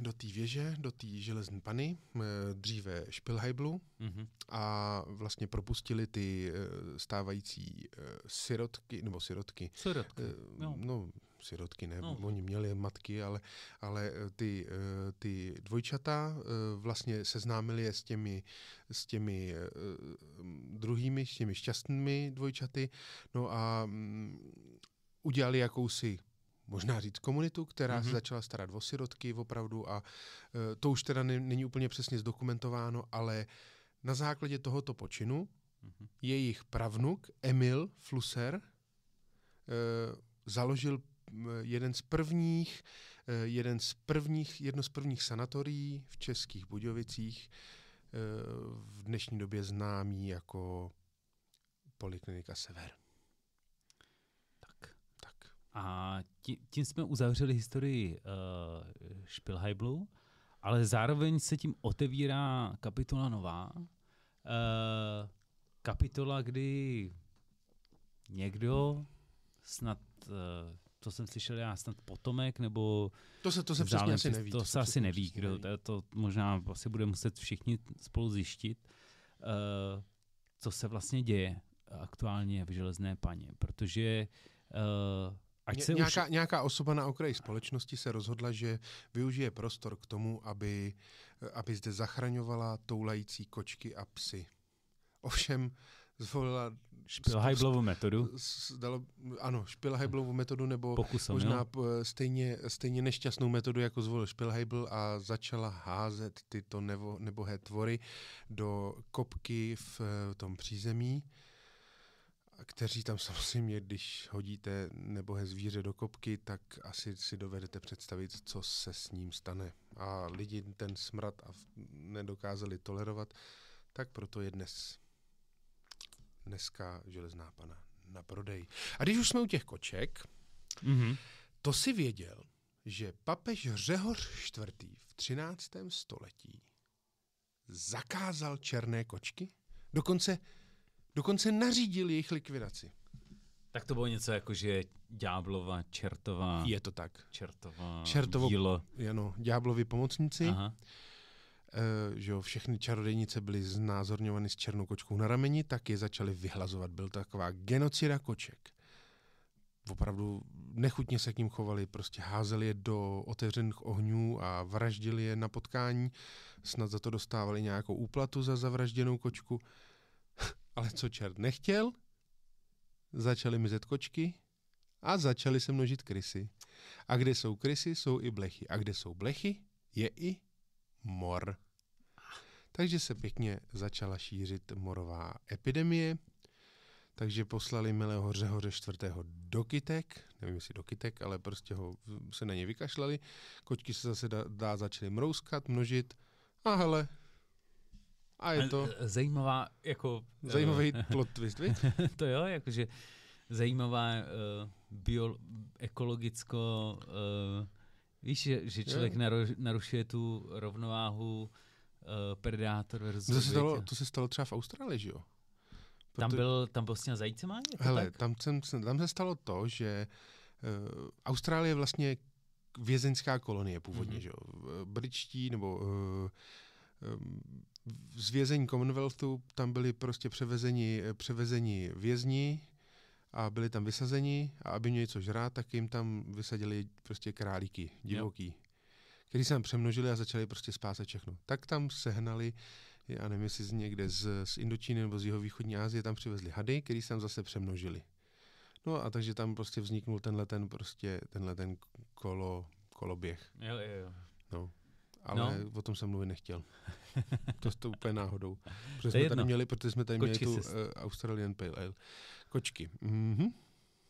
do tý věže, do té železné pany, eh, dříve Špilhajblu Mhm. a vlastně propustili ty eh, stávající eh, sirotky, nebo sirotky, Sirotky. No, sirotky ne, No. oni měli matky, ale, ale eh, ty, eh, ty dvojčata eh, vlastně seznámili je s těmi, s těmi druhými, s těmi šťastnými dvojčaty, no a mm, udělali jakousi možná říct komunitu, která mm-hmm. se začala starat o sirotky opravdu a to už teda ne, není úplně přesně zdokumentováno, ale na základě tohoto počinu Mhm. jejich pravnuk Emil Flusser založil jeden z prvních, eh, jeden z prvních, jedno z prvních sanatorií v Českých Budějovicích, eh, v dnešní době známý jako Poliklinika Sever. Tak. Tak. A tí, tím jsme uzavřeli historii uh, Špilhajblu, ale zároveň se tím otevírá kapitola nová. Uh, kapitola, kdy někdo, snad, uh, to jsem slyšel já, snad potomek, nebo To se, to se přesně asi neví. To, se přesně asi neví, přesně kdo, to, to možná asi bude muset všichni spolu zjištit, uh, co se vlastně děje aktuálně v železné paně, protože uh, ať Ně, se nějaká, už... nějaká osoba na okraji společnosti se rozhodla, že využije prostor k tomu, aby, aby zde zachraňovala toulající kočky a psy. Ovšem zvolila Špilhajblovu metodu dalo, ano, špilhajblovou metodu nebo pokusem, možná jo? stejně, stejně nešťastnou metodu, jako zvolil špilhajbl a začala házet tyto nebo, nebohé tvory do kopky v eh, tom přízemí, a kteří tam samozřejmě, když hodíte nebohé zvíře do kopky, tak asi si dovedete představit, co se s ním stane. A lidi ten smrad a nedokázali tolerovat, tak proto je dnes dneska železná pana na prodej. A když už jsme u těch koček, Mhm. to si věděl, že papež Řehoř IV. v 13. století zakázal černé kočky? Dokonce, dokonce nařídil jejich likvidaci. Tak to bylo něco jako, že ďáblova, čertová, Je to tak. čertová Čertovo- dílo. Ano, ďáblovi pomocníci, Aha. E, že jo, všechny čarodejnice byly znázorňovány s černou kočkou na rameni, tak je začali vyhlazovat. Byl taková genocida koček. Opravdu nechutně se k ním chovali, prostě házeli je do otevřených ohňů a vraždili je na potkání. Snad za to dostávali nějakou úplatu za zavražděnou kočku. Ale co čert nechtěl, začaly mizet kočky a začaly se množit krysy. A kde jsou krysy, jsou i blechy. A kde jsou blechy, je i mor. Takže se pěkně začala šířit morová epidemie, takže poslali milého Řehoře IV. do kytek, nevím jestli do kytek, ale prostě ho se na ně vykašlali, kočky se zase dá, dá začaly mrouskat, množit a hele, a je to Eh, Zajímavá, jako... eh, zajímavý plot twist, viď? to jo, jakože zajímavá uh, bio, ekologicko, uh, víš, že, že člověk Jo. narušuje tu rovnováhu uh, predátor versus To se, stalo, to se stalo třeba v Austrálii, že jo? Tam Proto- byl, tam byl s těma zajícema? Hele, tak? tam, jsem, tam se stalo to, že uh, Austrálie je vlastně vězeňská kolonie původně, Mhm. mm-hmm. že jo. V- Britští nebo uh, um, z vězení Commonwealthu tam byli prostě převezeni, převezeni vězni a byli tam vysazeni a aby měli co žrát, tak jim tam vysadili prostě králíky, divoký, který se tam přemnožili a začali prostě spásat všechno. Tak tam sehnali já nevím, jestli z někde z, z Indočíny nebo z jihovýchodní Asie tam přivezli hady, který se tam zase přemnožili. No a takže tam prostě vzniknul tenhle ten prostě, tenhle ten kolo, koloběh. Jo, jo, jo. No. Ale No. o tom jsem mluvit nechtěl. to to úplně náhodou. Protože To jsme jedno. tady měli, protože jsme tady Kočky měli tu uh, Australian Pale Ale. Kočky. Mhm.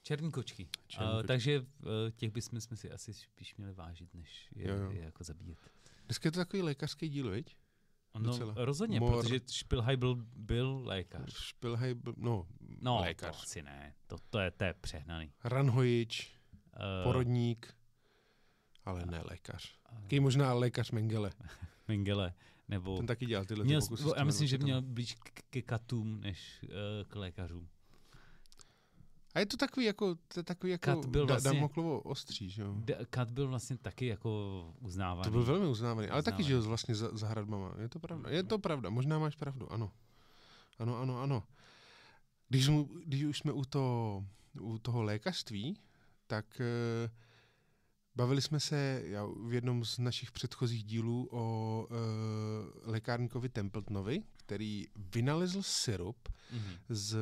Černý kočky. Černý Uh, kočky. takže uh, těch bychom jsme si asi spíš měli vážit, než je, Jo, jo. je jako zabíjet. Dneska je to takový lékařský díl, viď? No, Docela. rozhodně, Mor. protože Špilhaj byl, byl lékař. Špilhaj, byl- no, No, lékař. to asi ne. To, to, je, to je přehnaný. Ranhojič, Uh, porodník, ale ne lékař. uh, Taký možná lékař Mengele. Mengele. Nebo Ten taky dělal tyhle měl, ty pokusy. já myslím, že dvojčatama. měl blíž k, ke katům, než uh, k lékařům. A je to takový jako, to takový jako Kat byl da, vlastně- Damoklovo ostří, že jo? Kat byl vlastně taky jako uznávaný. To byl velmi uznávaný, ale taky Uznávaný. žil vlastně za, za hradbama. Je to pravda, je to pravda, možná máš pravdu, ano. Ano, ano, ano. Když, mu, když už jsme u, to, u toho lékařství, tak eh, bavili jsme se já, v jednom z našich předchozích dílů o eh, lékárníkovi Templetonovi, který vynalezl syrup Mhm. z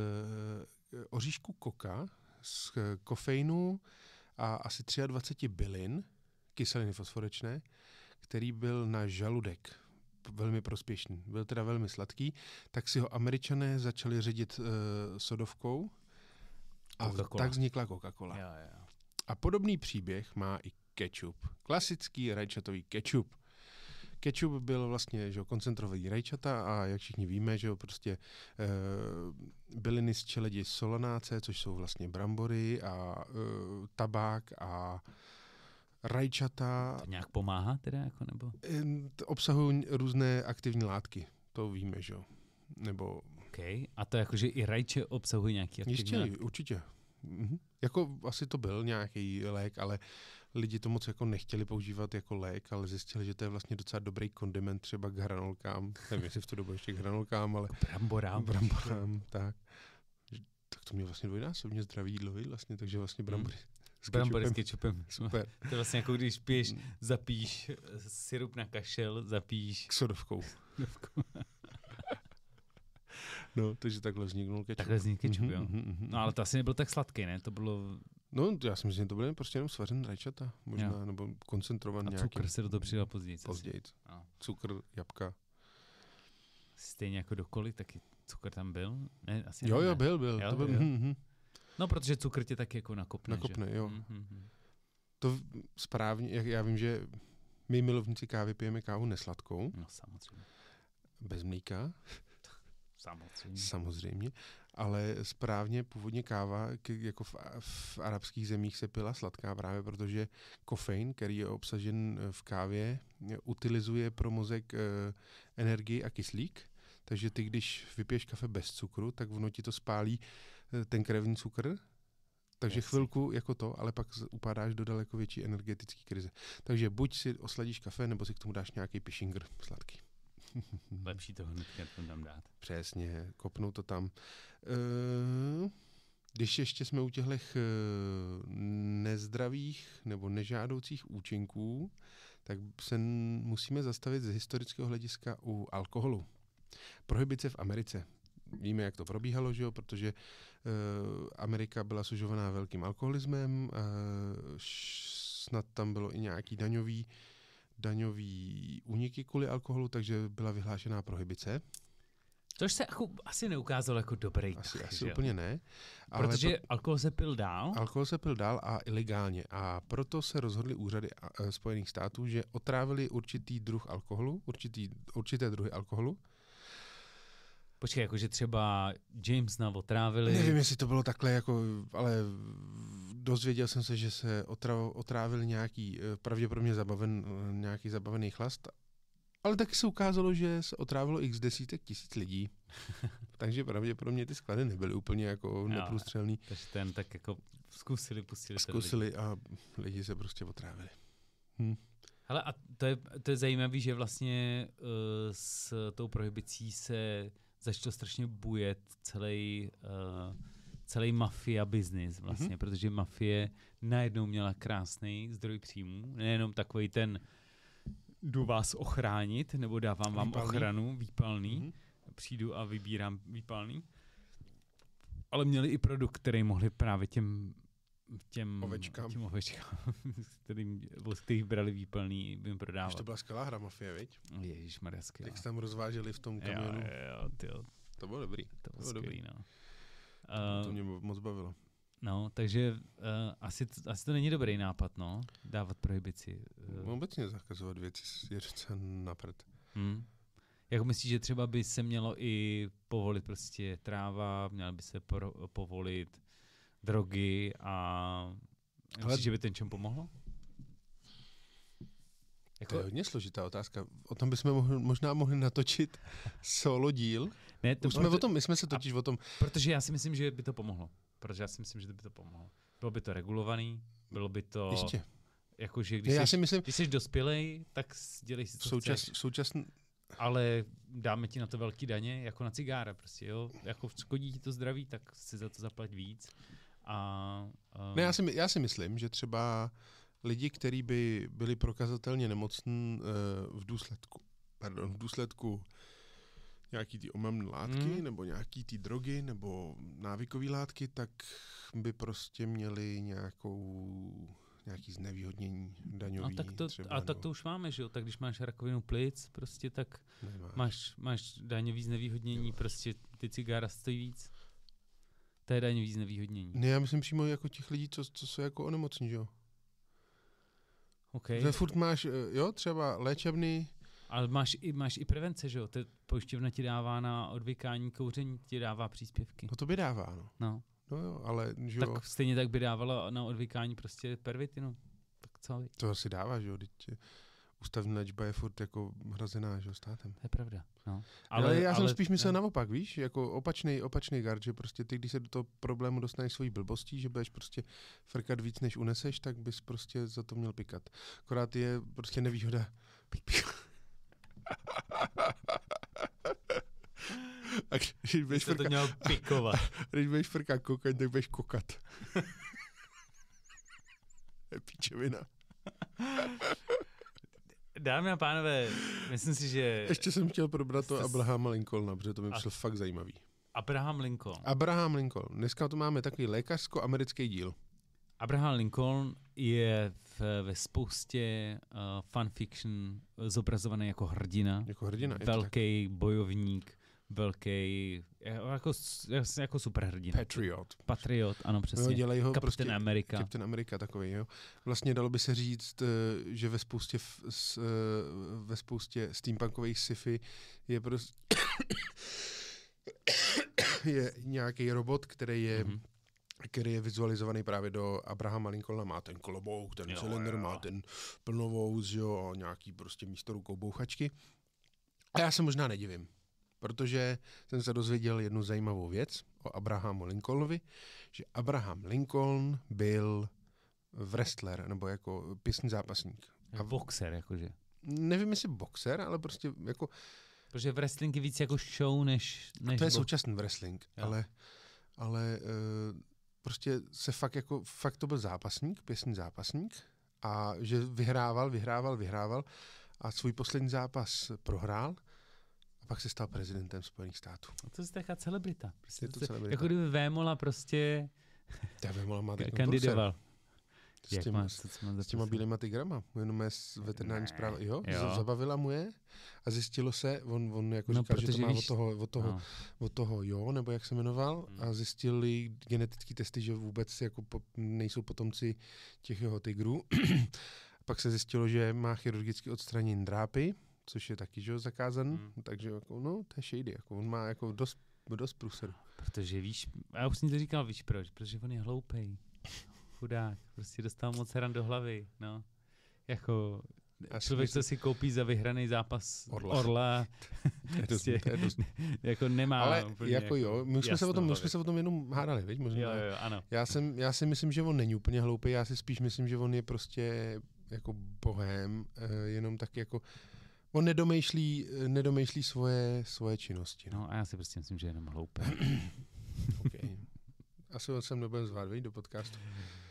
oříšku koka, z eh, kofeinu a asi 23 bylin, kyseliny fosforečné, který byl na žaludek velmi prospěšný. Byl teda velmi sladký, tak si ho američané začali ředit uh, sodovkou a Coca-Cola. tak vznikla Coca-Cola. Jo, jo. A podobný příběh má i ketchup. Klasický rajčatový ketchup. Ketchup byl vlastně že jo, koncentrovaný rajčata a jak všichni víme, že jo, prostě e, byliny z čeledi solanáce, což jsou vlastně brambory a e, tabák a rajčata To nějak pomáhá teda, jako, nebo? e, obsahují různé aktivní látky. To víme, že jo. Nebo OK. A to jakože i rajče obsahují nějaký aktivní Ještě, látky? určitě. Mhm. Jako asi to byl nějaký lék, ale lidi to moc jako nechtěli používat jako lék, ale zjistili, že to je vlastně docela dobrý kondiment třeba k hranolkám. Nevím, jestli v tu dobu ještě k hranolkám, ale Bramborám. bramborám, tak. Tak to mě vlastně dvojnásobně zdravý jídlo, vlastně, takže vlastně brambory. s Brambory s kečupem. Super. To je vlastně jako když piješ, zapíš syrup na kašel, zapíš K sodovkou. No, takže takhle vzniknul kečup. Takhle vznikl ketchup, Mhm, jo. mhm, mhm. No ale to asi nebyl tak sladký, ne? To bylo... No, já si myslím, že to byly prostě jenom svařené rajčata, možná, Jo. nebo koncentrovaný A nějaký cukr se do toho přidal později. později. No. Cukr, jabka. Stejně jako do koly, taky cukr tam byl? Ne, asi Jo, ne, jo, byl, byl. Jo, to byl jo. mhm, mhm. No, protože cukr tě taky jako nakopne, Nakopne, že? jo. Mhm, mhm. To správně, jak já vím, že my milovníci kávy pijeme kávu nesladkou, No samozřejmě. bez mlíka, Samozřejmě. samozřejmě, ale správně původně káva, jako v, v arabských zemích se pila sladká právě, protože kofein, který je obsažen eh, v kávě, eh, utilizuje pro mozek eh, energii a kyslík, takže ty, když vypiješ kafe bez cukru, tak ono ti to spálí eh, ten krevní cukr, takže Jasně. chvilku jako to, ale pak upadáš do daleko větší energetické krize. Takže buď si osladíš kafe, nebo si k tomu dáš nějaký pishingr sladký. Lepší to hnedka tam dát. Přesně, kopnou to tam. Eh, Když ještě jsme u těchto nezdravých nebo nežádoucích účinků, tak se musíme zastavit z historického hlediska u alkoholu. Prohibice v Americe. Víme, jak to probíhalo, že jo? protože uh, Amerika byla sužovaná velkým alkoholismem, uh, snad tam bylo i nějaký daňový, daňový úniky kvůli alkoholu, takže byla vyhlášená prohibice. Což se jako asi neukázalo jako dobrý Asi, tah, asi že úplně ne. Ale Protože alkohol se pil dál. alkohol se pil dál a ilegálně. A proto se rozhodly úřady e, Spojených států, že otrávili určitý druh alkoholu, určitý, určité druhy alkoholu. Počkej, jakože třeba Jamesna otrávili. Nevím, jestli to bylo takhle, jako, ale dozvěděl jsem se, že se otra, otrávil nějaký, e, pravděpodobně zabaven, e, nějaký zabavený chlast. Ale taky se ukázalo, že se otrávilo x desítek tisíc lidí. Takže pravděpodobně ty sklady nebyly úplně jako neprůstřelný. Takže ten tak jako zkusili, pustili. Zkusili a lidi se prostě otrávili. Hele, a to je, to je zajímavé, že vlastně uh, s tou prohibicí se začal strašně bujet celý, uh, celý mafia business vlastně, Mhm. mm-hmm. protože mafie najednou měla krásný zdroj příjmů, nejenom takový ten jdu vás ochránit, nebo dávám vám Výpalný. ochranu, výpalný, Mhm. přijdu a vybírám výpalný, ale měli i produkt, který mohli právě těm těm Ovečkám. těm ovečkám kterým, od kterých brali výpalný, by jim Už prodávat. to byla skvělá hra Mafie, viď? Ježíš skvělá. Jak se tam rozváželi v tom kamionu. jo, jo, tyjo, To bylo dobrý. to bylo bylo dobrý. skvělý, no. To Uh, mě moc bavilo. no, takže uh, asi, to, asi to není dobrý nápad, no, dávat prohibici. Uh, Obecně zakazovat věci je docela napřed. hm. Jako myslíš, že třeba by se mělo i povolit prostě tráva, měla by se pro, povolit drogy a myslíš, Ale- že by ten čem pomohlo? To je hodně složitá otázka. O tom bychom mohli, možná mohli natočit solo díl. ne, to Už jsme o tom, my jsme se totiž o tom, Protože já si myslím, že by to pomohlo. protože já si myslím, že by to pomohlo. Bylo by to regulovaný, bylo by to, Ještě. jakože když, Já jsi, si myslím, když jsi dospělej, tak dělej si, co součas, chceš, současn, ale dáme ti na to velký daně, jako na cigára prostě, jo. Jako škodí ti to zdraví, tak si za to zaplať víc. A, a Ne, já si, já si myslím, že třeba lidi, kteří by byli prokazatelně nemocní uh, v důsledku, pardon, v důsledku nějaký ty omamné látky, Mm. nebo nějaký ty drogy, nebo návykové látky, tak by prostě měli nějakou nějaký znevýhodnění daňový. No tak to, třeba, a tak nebo to už máme, že jo? Tak když máš rakovinu plic, prostě tak nemáš. máš, máš daňový znevýhodnění, prostě ty cigára stojí víc. To je daňový znevýhodnění. Ne, já myslím přímo jako těch lidí, co, co jsou jako onemocní, že jo. Okay. Že furt máš, eh, jo, třeba léčebný, Ale máš i, máš i prevence, že jo? To pojišťovna ti dává na odvykání kouření, ti dává příspěvky. no to by dává, no. No, No jo, ale že jo, tak stejně tak by dávala na odvykání prostě pervitinu. Tak co, to asi dává, že jo, teď ústavní léčba je furt jako hrazená, že státem. to je pravda. No. Ale, ale já jsem spíš myslel no. naopak, víš, jako opačný, opačný gard, že prostě ty, když se do toho problému dostaneš svojí blbostí, že budeš prostě frkat víc, než uneseš, tak bys prostě za to měl pikat. Akorát je prostě nevýhoda. A když budeš, Jste to frka, měl pikovat. když budeš frkat kokaň, tak budeš kokat. je píčevina. Dámy a pánové, myslím si, že Ještě jsem chtěl probrat to Jste s- Abrahama Lincolna, protože to mi A- přišlo fakt zajímavý. Abraham Lincoln. Abraham Lincoln. Dneska to máme takový lékařsko-americký díl. Abraham Lincoln je v, ve spoustě uh, fanfiction zobrazovaný jako hrdina, Jako hrdina. velký bojovník, velký, jako, s- jako superhrdina. Patriot. Patriot, ano přesně. dělají ho Kapitán prostě Amerika. Captain America takový, jo. Vlastně dalo by se říct, eh, že ve spoustě, s, eh, ve spoustě steampunkových sci-fi je prostě je nějaký robot, který je Mhm. který je vizualizovaný právě do Abrahama Lincolna, má ten klobouk, ten cylinder, má ten plnovous, že jo, a nějaký prostě místo rukou bouchačky. A já se možná nedivím, protože jsem se dozvěděl jednu zajímavou věc o Abrahamu Lincolnovi, že Abraham Lincoln byl wrestler, nebo jako pěsný zápasník. A boxer, jakože. Nevím, jestli boxer, ale prostě jako, Protože wrestling je víc jako show, než, než to je box. současný wrestling, Jo. ale, ale uh, prostě se fakt jako, fakt to byl zápasník, pěsný zápasník a že vyhrával, vyhrával, vyhrával a svůj poslední zápas prohrál pak se stal prezidentem Spojených států. A to je taková celebrita. Prostě Je to celebrita. Jako kdyby Vémola prostě Já vím, ale má kandidoval. S, Jak těm, má, co, co má s těma bílýma tygrama. Jenom je z veterinární Ne, zpráva. Jo, jo. zabavila mu je a zjistilo se, on, on jako No, říkal, že to má víš- od toho, od toho No. od toho jo, nebo jak se jmenoval, Hmm. a zjistili genetické testy, že vůbec jako po, nejsou potomci těch jeho tigrů. Pak se zjistilo, že má chirurgicky odstranění drápy, což je taky že, jo, zakázaný, Hmm. takže jako, no, to je shady, jako, on má jako dost, dost průseru. Protože víš, já už jsem to říkal, víš proč, protože on je hloupej. Chudák, prostě dostal moc ran do hlavy, no. Jako si člověk, co si koupí za vyhraný zápas Orla. Orla, To je dost, prostě to je dost, jako nemá ale úplně jako jo, my jsme, se o tom, my jsme se o tom jenom hádali, viď? Možná. Jo, jo, jo, ano. Já, jsem, já si myslím, že on není úplně hloupý, já si spíš myslím, že on je prostě jako bohem, eh, jenom tak jako, on nedomýšlí, nedomýšlí svoje, svoje činnosti. No. No a já si prostě myslím, že je jenom hloupý. Okay. Asi ho sem nebudem zvát, do podcastu.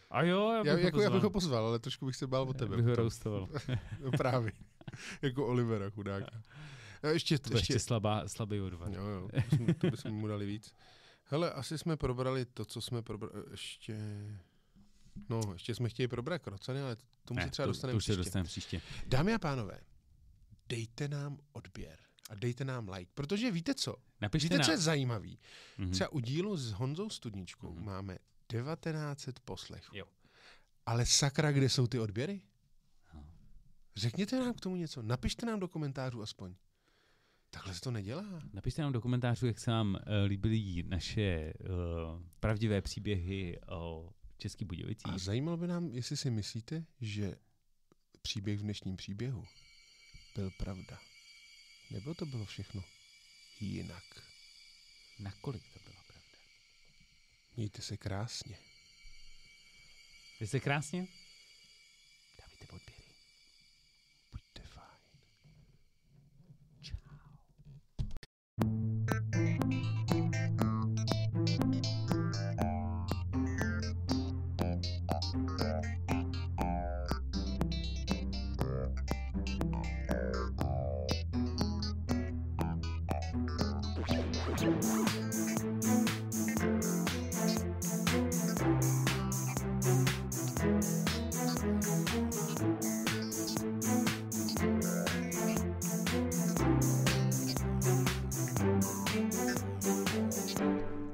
A jo, já bych, Já, ho jako, já bych pozval. ho pozval, ale trošku bych se bál o tebe. bych ho roustoval. No, právě. jako Olivera, chudáka. A ještě, To ještě ještě, slabá, slabý odvar. jo, jo, to bychom, mu dali víc. Hele, asi jsme probrali to, co jsme probrali, ještě, no, ještě jsme chtěli probrat krocany, ale tomu se třeba to, dostaneme to příště. dostaneme příště. Dámy a pánové, dejte nám odběr a dejte nám like, protože víte co? Napište Víte, nám. co je zajímavý? Mhm. Třeba u dílu s Honzou Studničkou Mhm. máme 1900 poslechů. Jo. Ale sakra, kde jsou ty odběry? No. Řekněte nám k tomu něco, napište nám do komentářů aspoň. Takhle se to nedělá. Napište nám do komentářů, jak se vám uh, líbily naše uh, pravdivé příběhy o Český Budějovicích. A zajímalo by nám, jestli si myslíte, že příběh v dnešním příběhu byl pravda. Nebo to bylo všechno jinak. Nakolik to byla pravda? Mějte se krásně. Vy jste krásně? Dávajte odběry.